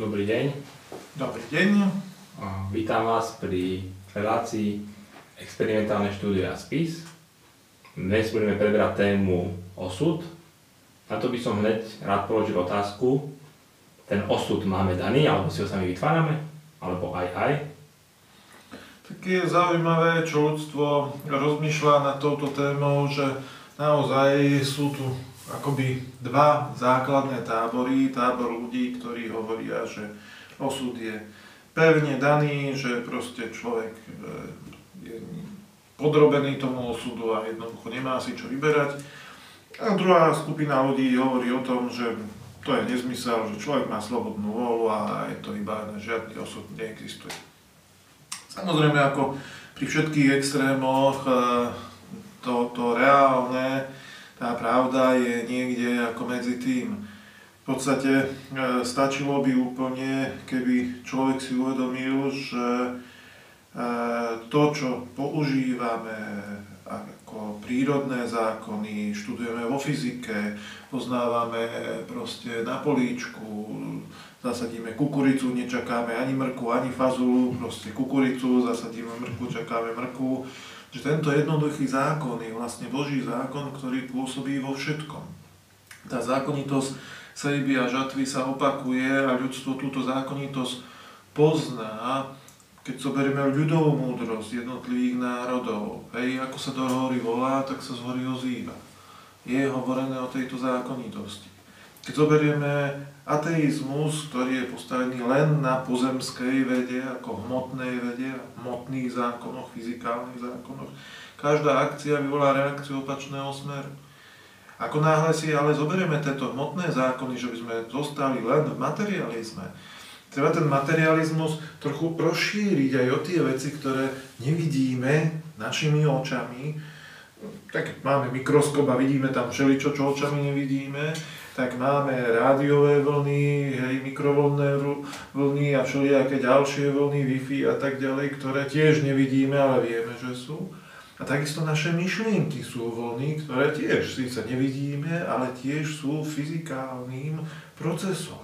Dobrý deň. Dobrý deň. Vítam vás pri relácii Experimentálne štúdie a spis. Dnes budeme prebrať tému osud. Na to by som hneď rád položil otázku. Ten osud máme daný, alebo si ho sami vytvárame? Alebo aj aj? Tak je zaujímavé, čo ľudstvo rozmýšľa nad touto témou, že naozaj sú tu akoby dva základné tábory. Tábor ľudí, ktorí hovoria, že osud je pevne daný, že proste človek e, je podrobený tomu osudu a jednoducho nemá si čo vyberať. A druhá skupina ľudí hovorí o tom, že to je nezmysel, že človek má slobodnú vôľu a je to iba žiadny osud neexistuje. Samozrejme, ako pri všetkých extrémoch, e, to, to reálne tá pravda je niekde ako medzi tým. V podstate e, stačilo by úplne, keby človek si uvedomil, že e, to, čo používame ako prírodné zákony, študujeme vo fyzike, poznávame proste na políčku, zasadíme kukuricu, nečakáme ani mrku, ani fazulu, proste kukuricu, zasadíme mrku, čakáme mrku, že tento jednoduchý zákon je vlastne Boží zákon, ktorý pôsobí vo všetkom. Tá zákonitosť sejby a žatvy sa opakuje a ľudstvo túto zákonitosť pozná, keď zoberieme ľudovú múdrosť jednotlivých národov. Hej, ako sa do hory volá, tak sa z hory ozýva. Je hovorené o tejto zákonitosti. Keď zoberieme ateizmus, ktorý je postavený len na pozemskej vede, ako hmotnej vede, hmotných zákonoch, fyzikálnych zákonoch, každá akcia vyvolá reakciu opačného smeru. Ako náhle si ale zoberieme tieto hmotné zákony, že by sme zostali len v materializme, treba ten materializmus trochu rozšíriť aj o tie veci, ktoré nevidíme našimi očami. Tak máme mikroskop a vidíme tam všeličo, čo očami nevidíme tak máme rádiové vlny, hej, mikrovlnné vlny a všelijaké ďalšie vlny, Wi-Fi a tak ďalej, ktoré tiež nevidíme, ale vieme, že sú. A takisto naše myšlienky sú vlny, ktoré tiež síce nevidíme, ale tiež sú fyzikálnym procesom.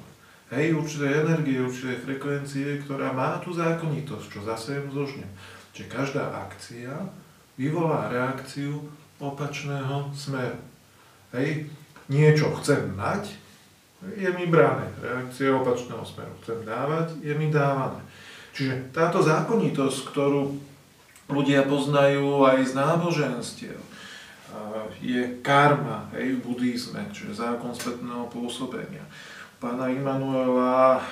Hej, určité energie, určité frekvencie, ktorá má tú zákonitosť, čo zase zožnem. Čiže každá akcia vyvolá reakciu opačného smeru. Hej, niečo chcem mať, je mi brané. Reakcia opačného smeru. Chcem dávať, je mi dávané. Čiže táto zákonitosť, ktorú ľudia poznajú aj z náboženstiev, je karma hej, v buddhizme, čiže zákon spätného pôsobenia. Pána Immanuela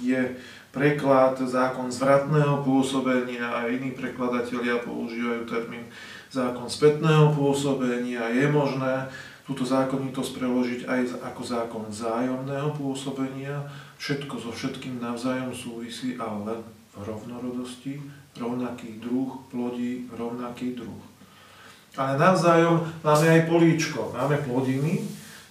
je preklad zákon zvratného pôsobenia a iní prekladatelia používajú termín zákon spätného pôsobenia. Je možné túto zákonitosť preložiť aj ako zákon vzájomného pôsobenia, všetko so všetkým navzájom súvisí, ale len v rovnorodosti, rovnaký druh plodí rovnaký druh. Ale navzájom máme aj políčko, máme plodiny,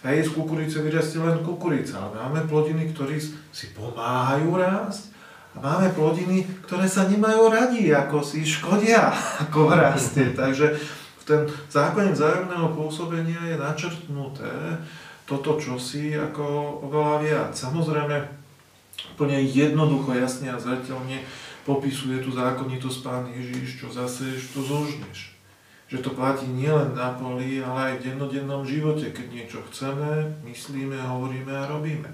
hej, z kukurice vyrastie len kukurica, ale máme plodiny, ktoré si pomáhajú rásť a máme plodiny, ktoré sa nemajú radi, ako si škodia, ako rastie. Takže ten zákon vzájomného pôsobenia je načrtnuté toto čosi ako oveľa viac. Samozrejme, úplne jednoducho, jasne a zretelne popisuje tú zákonitosť Pán Ježiš, čo zase to zožneš. Že to platí nielen na poli, ale aj v dennodennom živote, keď niečo chceme, myslíme, hovoríme a robíme.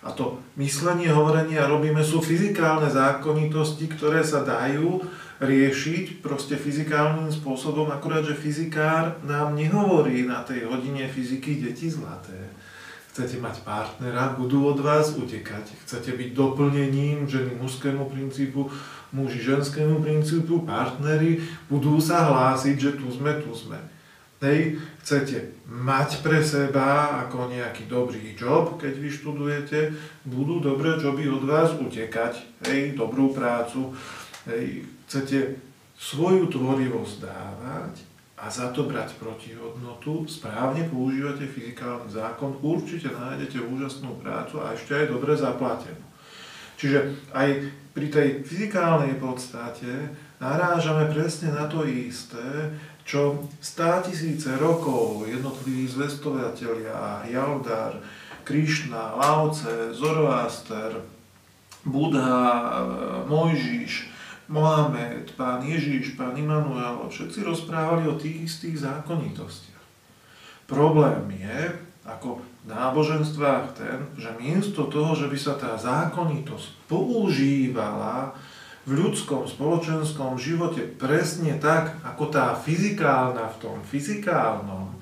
A to myslenie, hovorenie a robíme sú fyzikálne zákonitosti, ktoré sa dajú riešiť proste fyzikálnym spôsobom, akurát, že fyzikár nám nehovorí na tej hodine fyziky deti zlaté. Chcete mať partnera, budú od vás utekať. Chcete byť doplnením ženy mužskému princípu, muži ženskému princípu, partnery budú sa hlásiť, že tu sme, tu sme. Hej, chcete mať pre seba ako nejaký dobrý job, keď vy študujete, budú dobré joby od vás utekať, hej, dobrú prácu, hej, chcete svoju tvorivosť dávať a za to brať protihodnotu, správne používate fyzikálny zákon, určite nájdete úžasnú prácu a ešte aj dobre zaplatenú. Čiže aj pri tej fyzikálnej podstate narážame presne na to isté, čo stá tisíce rokov jednotliví zvestovatelia, Jaldar, Krišna, Laoce, Zoroaster, Buddha, Mojžiš, Mohamed, pán Ježiš, pán Immanuel, všetci rozprávali o tých istých zákonitostiach. Problém je, ako v náboženstvách ten, že miesto toho, že by sa tá zákonitosť používala v ľudskom spoločenskom živote presne tak, ako tá fyzikálna v tom fyzikálnom,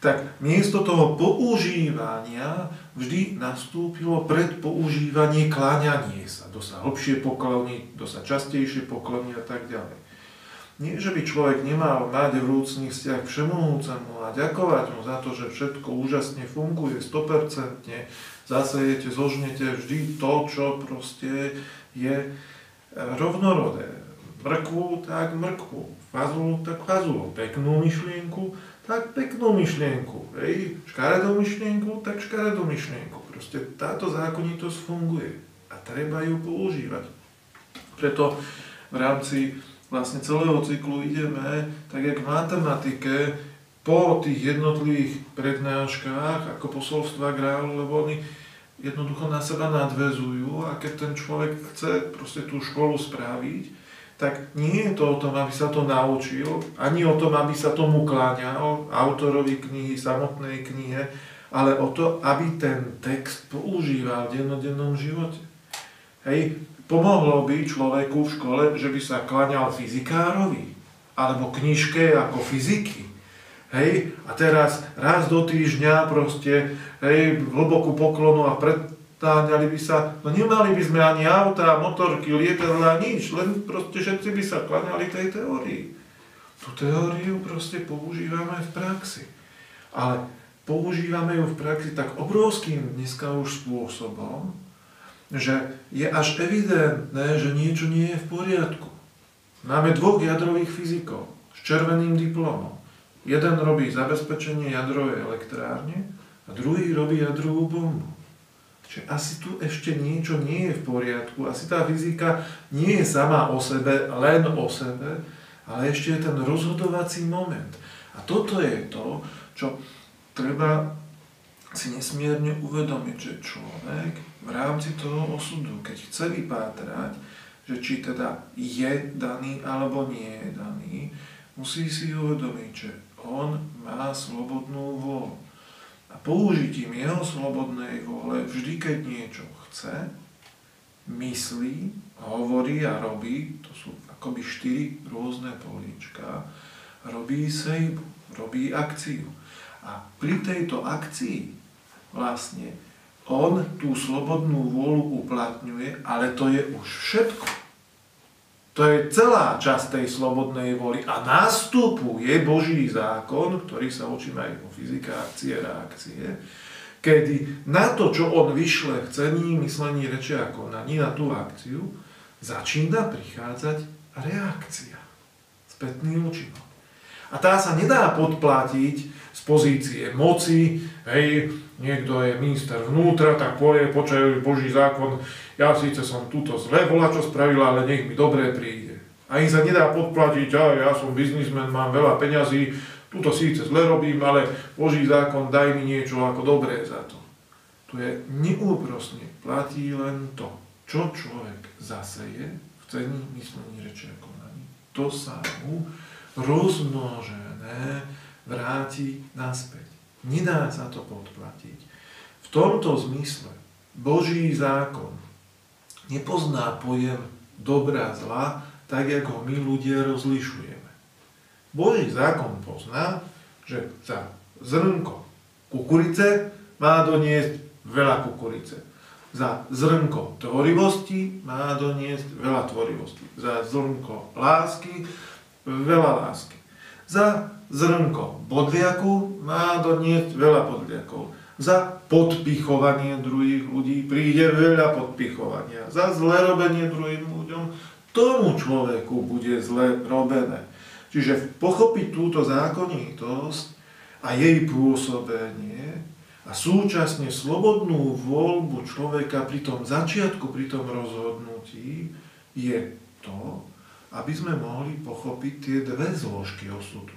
tak miesto toho používania vždy nastúpilo pred používanie kláňanie sa. Kto sa hlbšie pokloní, kto sa častejšie pokloní a tak ďalej. Nie, že by človek nemal mať vrúcný vzťah k všemohúcemu a ďakovať mu za to, že všetko úžasne funguje, 100%, zasejete, zožnete vždy to, čo proste je rovnorodé. Mrkvu, tak mrkvu. Fazulu, tak fazulu. Peknú myšlienku, tak peknú myšlienku. Hej, škaredú myšlienku, tak škaredú myšlienku. Proste táto zákonitosť funguje a treba ju používať. Preto v rámci vlastne celého cyklu ideme, tak jak v matematike, po tých jednotlivých prednáškach, ako posolstva grálu, lebo oni jednoducho na seba nadvezujú a keď ten človek chce proste tú školu spraviť, tak nie je to o tom, aby sa to naučil, ani o tom, aby sa tomu kláňal, autorovi knihy, samotnej knihe, ale o to, aby ten text používal v dennodennom živote. Hej, pomohlo by človeku v škole, že by sa kláňal fyzikárovi, alebo knižke ako fyziky. Hej, a teraz raz do týždňa proste, hej, hlbokú poklonu a pred, Táňali by sa, no nemali by sme ani auta, motorky, lietadla, nič, len proste všetci by sa klaňali tej teórii. Tú teóriu proste používame v praxi. Ale používame ju v praxi tak obrovským dneska už spôsobom, že je až evidentné, že niečo nie je v poriadku. Máme dvoch jadrových fyzikov s červeným diplomom. Jeden robí zabezpečenie jadrovej elektrárne a druhý robí jadrovú bombu že asi tu ešte niečo nie je v poriadku, asi tá fyzika nie je sama o sebe, len o sebe, ale ešte je ten rozhodovací moment. A toto je to, čo treba si nesmierne uvedomiť, že človek v rámci toho osudu, keď chce vypátrať, že či teda je daný alebo nie je daný, musí si uvedomiť, že on má slobodnú vôľu a použitím jeho slobodnej vôle, vždy keď niečo chce, myslí, hovorí a robí, to sú akoby štyri rôzne políčka, robí sejbu, robí akciu. A pri tejto akcii vlastne on tú slobodnú vôľu uplatňuje, ale to je už všetko. To je celá časť tej slobodnej voli a nastupuje Boží zákon, ktorý sa učíme aj vo fyzike akcie, reakcie, kedy na to, čo on vyšle chcení, myslení, reči a konaní, na tú akciu, začína prichádzať reakcia, spätný účinok. A tá sa nedá podplatiť z pozície moci, hej, niekto je minister vnútra, tak povie, počaj Boží zákon, ja síce som túto zle bola, čo spravila, ale nech mi dobre príde. Ani sa nedá podplatiť, a ja som biznismen, mám veľa peňazí, túto síce zle robím, ale Boží zákon, daj mi niečo ako dobré za to. To je neúprosne, platí len to, čo človek zaseje v cení myslení reči a konaní. To sa mu rozmnožené vráti naspäť. Nedá sa to podplatiť. V tomto zmysle Boží zákon nepozná pojem dobrá zla, tak ako my ľudia rozlišujeme. Boží zákon pozná, že za zrnko kukurice má doniesť veľa kukurice. Za zrnko tvorivosti má doniesť veľa tvorivosti. Za zrnko lásky veľa lásky. Za zrnko bodliaku má doniesť veľa bodliakov. Za podpichovanie druhých ľudí príde veľa podpichovania. Za zle robenie druhým ľuďom tomu človeku bude zle robené. Čiže pochopiť túto zákonitosť a jej pôsobenie a súčasne slobodnú voľbu človeka pri tom začiatku, pri tom rozhodnutí je to, aby sme mohli pochopiť tie dve zložky osudu.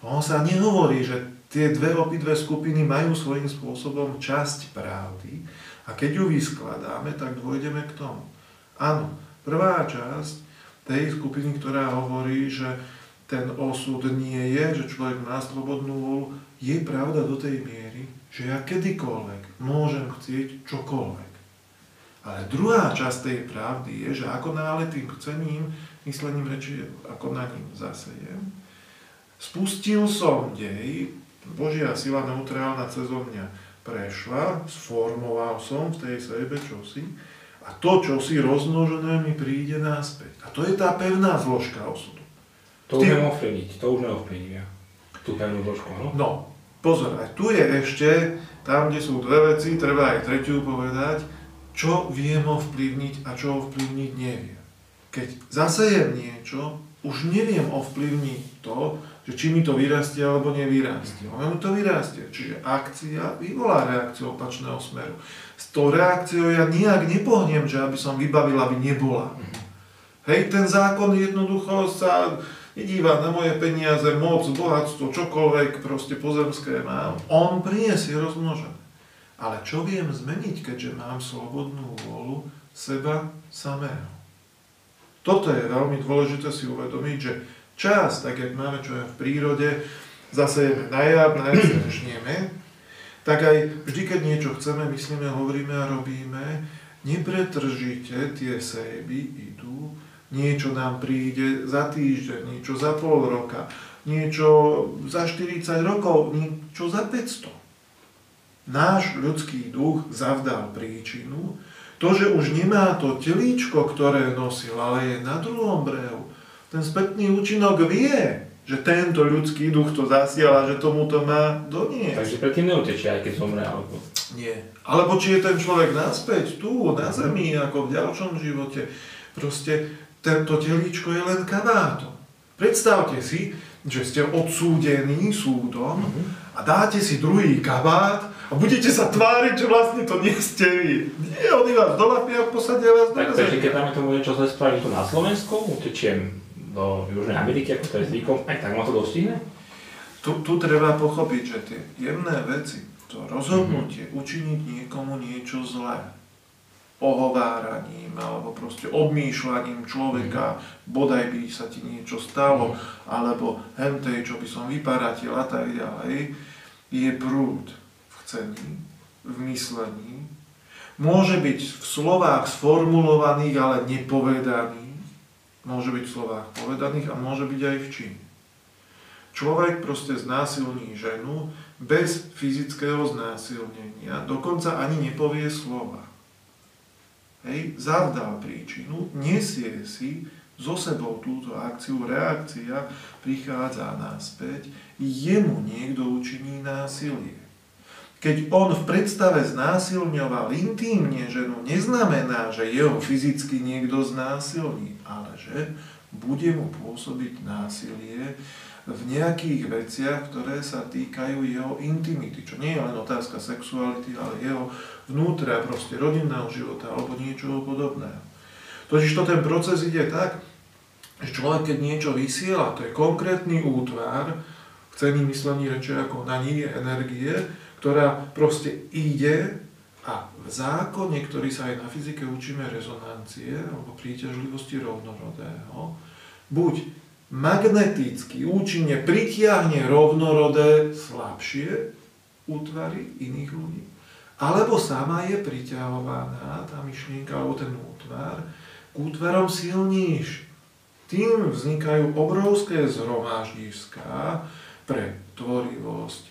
On sa nehovorí, že tie dve obidve skupiny majú svojím spôsobom časť pravdy, A keď ju vyskladáme, tak dôjdeme k tomu. Áno, prvá časť tej skupiny, ktorá hovorí, že ten osud nie je, že človek má slobodnú volu, je pravda do tej miery, že ja kedykoľvek môžem chcieť čokoľvek. Ale druhá časť tej pravdy je, že ako nále tým chcením, myslením reči, ako na ním zasejem, spustil som dej, Božia sila neutrálna cez mňa prešla, sformoval som v tej sebe čosi a to, čo si rozmnožené, mi príde naspäť. A to je tá pevná zložka osudu. To už neviem ovplyvniť, to už neovplyvním ja. Tú pevnú zložku, no? No, pozor, aj tu je ešte, tam, kde sú dve veci, treba aj tretiu povedať, čo viem ovplyvniť a čo ovplyvniť neviem. Keď zasejem niečo, už neviem ovplyvniť to, že či mi to vyrastie alebo nevyrastie. Ono mi to vyrastie. Čiže akcia vyvolá reakciu opačného smeru. S tou reakciou ja nijak nepohnem, že aby som vybavil, aby nebola. Hej, ten zákon jednoducho sa nedíva na moje peniaze, moc, bohatstvo, čokoľvek proste pozemské mám. On priniesie rozmnožené. Ale čo viem zmeniť, keďže mám slobodnú vôľu seba samého? Toto je veľmi dôležité si uvedomiť, že čas, tak jak máme čo je v prírode, zasejeme na jar, na tak aj vždy, keď niečo chceme, myslíme, hovoríme a robíme, nepretržite tie sejby idú, niečo nám príde za týždeň, niečo za pol roka, niečo za 40 rokov, niečo za 500 náš ľudský duch zavdal príčinu, to, že už nemá to telíčko, ktoré nosil, ale je na druhom brehu. Ten spätný účinok vie, že tento ľudský duch to zasiala, že tomu to má doniesť. Takže predtým neutečie, aj keď zomre, alebo... Nie. Alebo či je ten človek naspäť, tu, na zemi, ako v ďalšom živote. Proste tento telíčko je len kabátom. Predstavte si, že ste odsúdení súdom mhm. a dáte si druhý kabát a budete sa tváriť, že vlastne to nie ste vy. Nie, oni vás dolapia a posadia vás do Tak takže keď tam tomu niečo zle spraví tu na Slovensku, utečiem do Južnej Ameriky, ako to je zvykom, aj tak ma to dostihne? Tu, tu treba pochopiť, že tie jemné veci, to rozhodnutie, mm-hmm. učiniť niekomu niečo zlé, ohováraním alebo proste obmýšľaním človeka, mm. bodaj by sa ti niečo stalo, mm. alebo hentej, čo by som vyparatil a tak ďalej, je prúd chcení, v myslení, môže byť v slovách sformulovaných, ale nepovedaných, môže byť v slovách povedaných a môže byť aj v čine. Človek proste znásilní ženu bez fyzického znásilnenia, dokonca ani nepovie slova. Hej, zavdal príčinu, nesie si so sebou túto akciu, reakcia prichádza naspäť, jemu niekto učiní násilie. Keď on v predstave znásilňoval intímne ženu, neznamená, že jeho fyzicky niekto znásilní, ale že bude mu pôsobiť násilie v nejakých veciach, ktoré sa týkajú jeho intimity, čo nie je len otázka sexuality, ale jeho vnútra, proste rodinného života alebo niečoho podobného. Totiž to ten proces ide tak, že človek, keď niečo vysiela, to je konkrétny útvar, chcený myslení reče ako na nie energie, ktorá proste ide a v zákone, ktorý sa aj na fyzike učíme rezonancie alebo príťažlivosti rovnorodého, buď magneticky účinne pritiahne rovnorodé slabšie útvary iných ľudí, alebo sama je priťahovaná, tá myšlienka alebo ten útvar, k útvarom silnejším. Tým vznikajú obrovské zhromaždiská pre tvorivosť,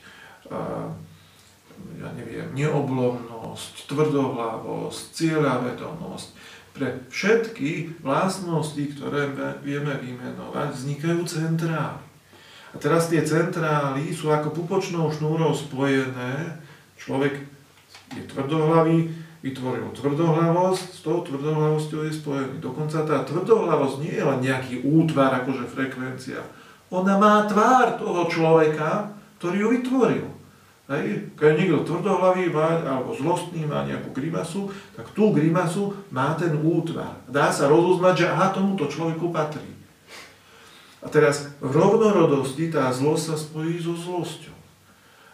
ja neviem, neoblomnosť, tvrdohlavosť, cieľavedomosť. Pre všetky vlastnosti, ktoré vieme vymenovať, vznikajú centrály. A teraz tie centrály sú ako pupočnou šnúrou spojené. Človek je tvrdohlavý, vytvoril tvrdohlavosť, s tou tvrdohlavosťou je spojený. Dokonca tá tvrdohlavosť nie je len nejaký útvar, akože frekvencia. Ona má tvár toho človeka, ktorý ju vytvoril. Hej. Keď niekto tvrdohlavý má, alebo zlostný má nejakú grimasu, tak tú grimasu má ten útvar. Dá sa rozoznať, že aha, tomuto človeku patrí. A teraz v rovnorodosti tá zlosť sa spojí so zlosťou.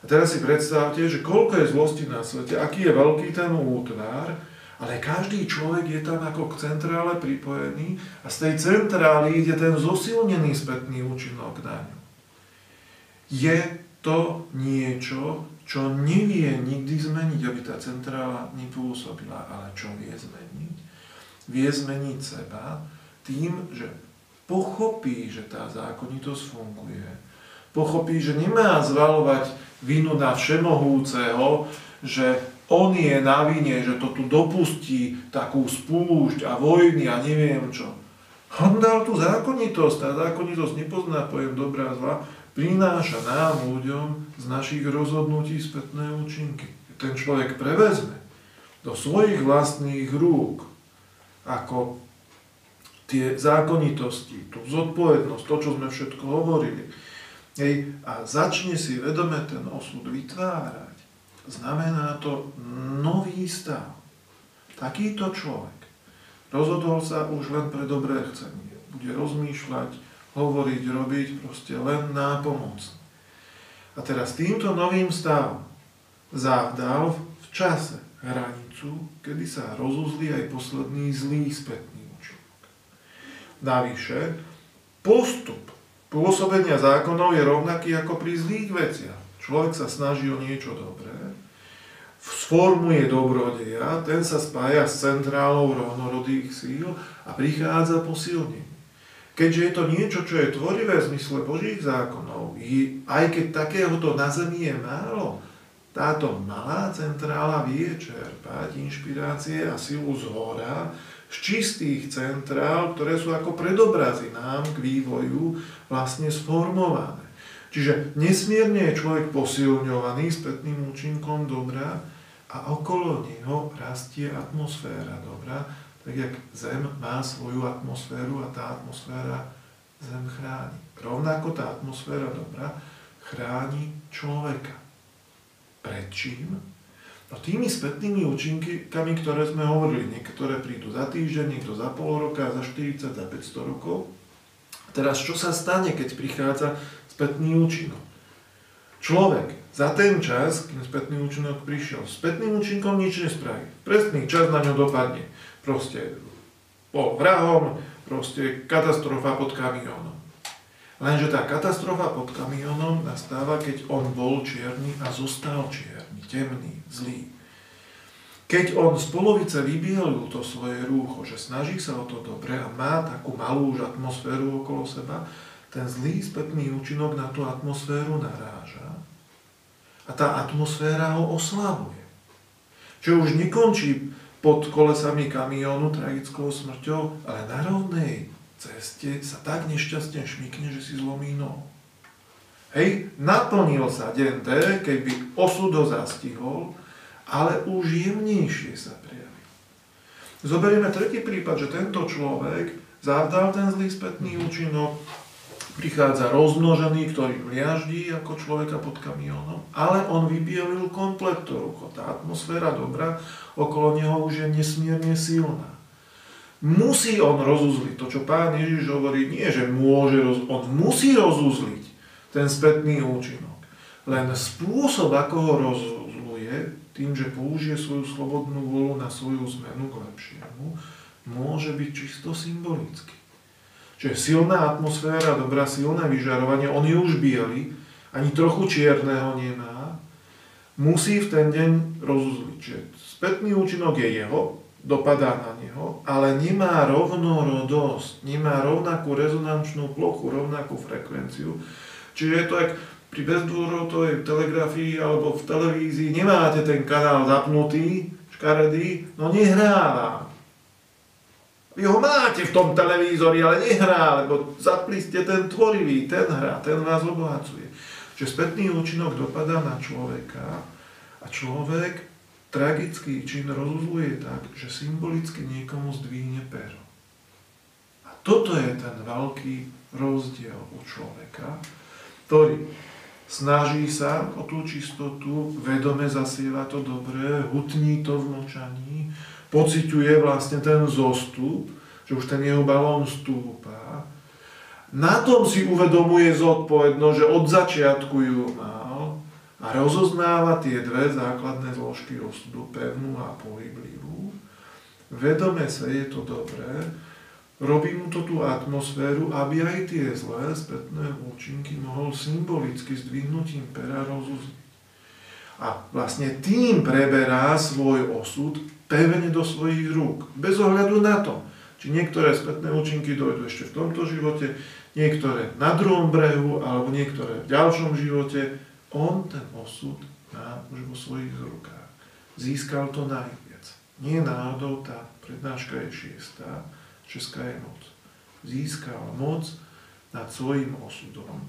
A teraz si predstavte, že koľko je zlosti na svete, aký je veľký ten útvar, ale každý človek je tam ako k centrále pripojený a z tej centrály ide ten zosilnený spätný účinok na ňu. Je to niečo, čo nevie nikdy zmeniť, aby tá centrála nepôsobila, ale čo vie zmeniť? Vie zmeniť seba tým, že pochopí, že tá zákonitosť funguje, pochopí, že nemá zvalovať vinu na všemohúceho, že on je na vine, že to tu dopustí takú spúšť a vojny a neviem čo. On dal tú zákonitosť, tá zákonitosť nepozná pojem dobrá a zlá, prináša nám, ľuďom, z našich rozhodnutí spätné účinky. Ten človek prevezme do svojich vlastných rúk ako tie zákonitosti, tú zodpovednosť, to, čo sme všetko hovorili, hej, a začne si vedome ten osud vytvárať, znamená to nový stav. Takýto človek rozhodol sa už len pre dobré chcenie. Bude rozmýšľať, hovoriť, robiť proste len pomoc. A teraz týmto novým stavom zavdal v čase hranicu, kedy sa rozuzli aj posledný zlý spätný účinok. Navyše, postup pôsobenia zákonov je rovnaký ako pri zlých veciach. Človek sa snaží o niečo dobré, sformuje dobrodeja, ten sa spája s centrálou rovnorodých síl a prichádza posilnenie. Keďže je to niečo, čo je tvorivé v zmysle Božích zákonov, aj keď takéhoto na zemi je málo, táto malá centrála vie čerpať inšpirácie a silu z hora, z čistých centrál, ktoré sú ako predobrazy nám k vývoju vlastne sformované. Čiže nesmierne je človek posilňovaný spätným účinkom dobra a okolo neho rastie atmosféra dobra, tak jak Zem má svoju atmosféru a tá atmosféra Zem chráni. Rovnako tá atmosféra dobra chráni človeka. Prečím? No tými spätnými účinkami, ktoré sme hovorili, niektoré prídu za týždeň, niekto za pol roka, za 40, za 500 rokov. Teraz čo sa stane, keď prichádza spätný účinok? Človek za ten čas, kým spätný účinok prišiel, spätným účinkom nič nespraví. Presný čas na ňo dopadne proste bol vrahom, proste katastrofa pod kamiónom. Lenže tá katastrofa pod kamiónom nastáva, keď on bol čierny a zostal čierny, temný, zlý. Keď on z polovice vybielil to svoje rúcho, že snaží sa o to dobre a má takú malú už atmosféru okolo seba, ten zlý spätný účinok na tú atmosféru naráža a tá atmosféra ho oslabuje. Čo už nekončí pod kolesami kamiónu tragickou smrťou, ale na rovnej ceste sa tak nešťastne šmikne, že si zlomí nohu. Hej, naplnil sa deň D, keď by osud ho zastihol, ale už jemnejšie sa prejaví. Zoberieme tretí prípad, že tento človek zavdal ten zlý spätný účinok, prichádza rozmnožený, ktorý mliaždí ako človeka pod kamiónom, ale on vybielil komplet to rucho. Tá atmosféra dobrá okolo neho už je nesmierne silná. Musí on rozuzliť to, čo pán Ježiš hovorí, nie že môže, roz... on musí rozuzliť ten spätný účinok. Len spôsob, ako ho rozuzluje, tým, že použije svoju slobodnú volu na svoju zmenu k lepšiemu, môže byť čisto symbolický. Čiže silná atmosféra, dobrá silné vyžarovanie, on je už biely, ani trochu čierneho nemá, musí v ten deň rozuzliť. Čiže spätný účinok je jeho, dopadá na neho, ale nemá rovnorodosť, nemá rovnakú rezonančnú plochu, rovnakú frekvenciu. Čiže je to jak pri bezdôrotovej telegrafii alebo v televízii nemáte ten kanál zapnutý, škaredý, no nehráva. Vy ho máte v tom televízori, ale nehrá, lebo zapli ste ten tvorivý, ten hrá, ten vás obohacuje. Čiže spätný účinok dopadá na človeka a človek tragický čin rozuzluje tak, že symbolicky niekomu zdvihne pero. A toto je ten veľký rozdiel u človeka, ktorý snaží sa o tú čistotu, vedome zasieva to dobré, hutní to v mlčaní, pociťuje vlastne ten zostup, že už ten jeho balón stúpa. Na tom si uvedomuje zodpovednosť, že od začiatku ju mal a rozoznáva tie dve základné zložky osudu, pevnú a pohyblivú. Vedome sa je to dobré, robí mu to tú atmosféru, aby aj tie zlé spätné účinky mohol symbolicky zdvihnutím pera rozuzniť. A vlastne tým preberá svoj osud pevne do svojich rúk, bez ohľadu na to, či niektoré spätné účinky dojdú ešte v tomto živote, niektoré na druhom brehu, alebo niektoré v ďalšom živote, on ten osud má už vo svojich rukách. Získal to najviac. Nie náhodou tá prednáška je šiestá, česká je moc. Získal moc nad svojim osudom.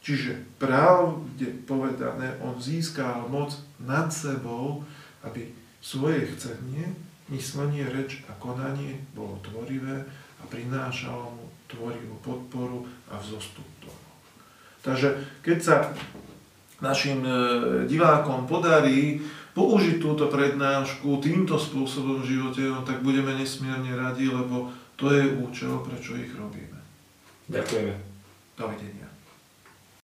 Čiže pravde povedané, on získal moc nad sebou, aby svoje chcenie, myslenie, reč a konanie bolo tvorivé a prinášalo mu tvorivú podporu a vzostup toho. Takže keď sa našim e, divákom podarí použiť túto prednášku týmto spôsobom v živote, no tak budeme nesmierne radi, lebo to je účel, prečo ich robíme. Ďakujeme. Dovidenia.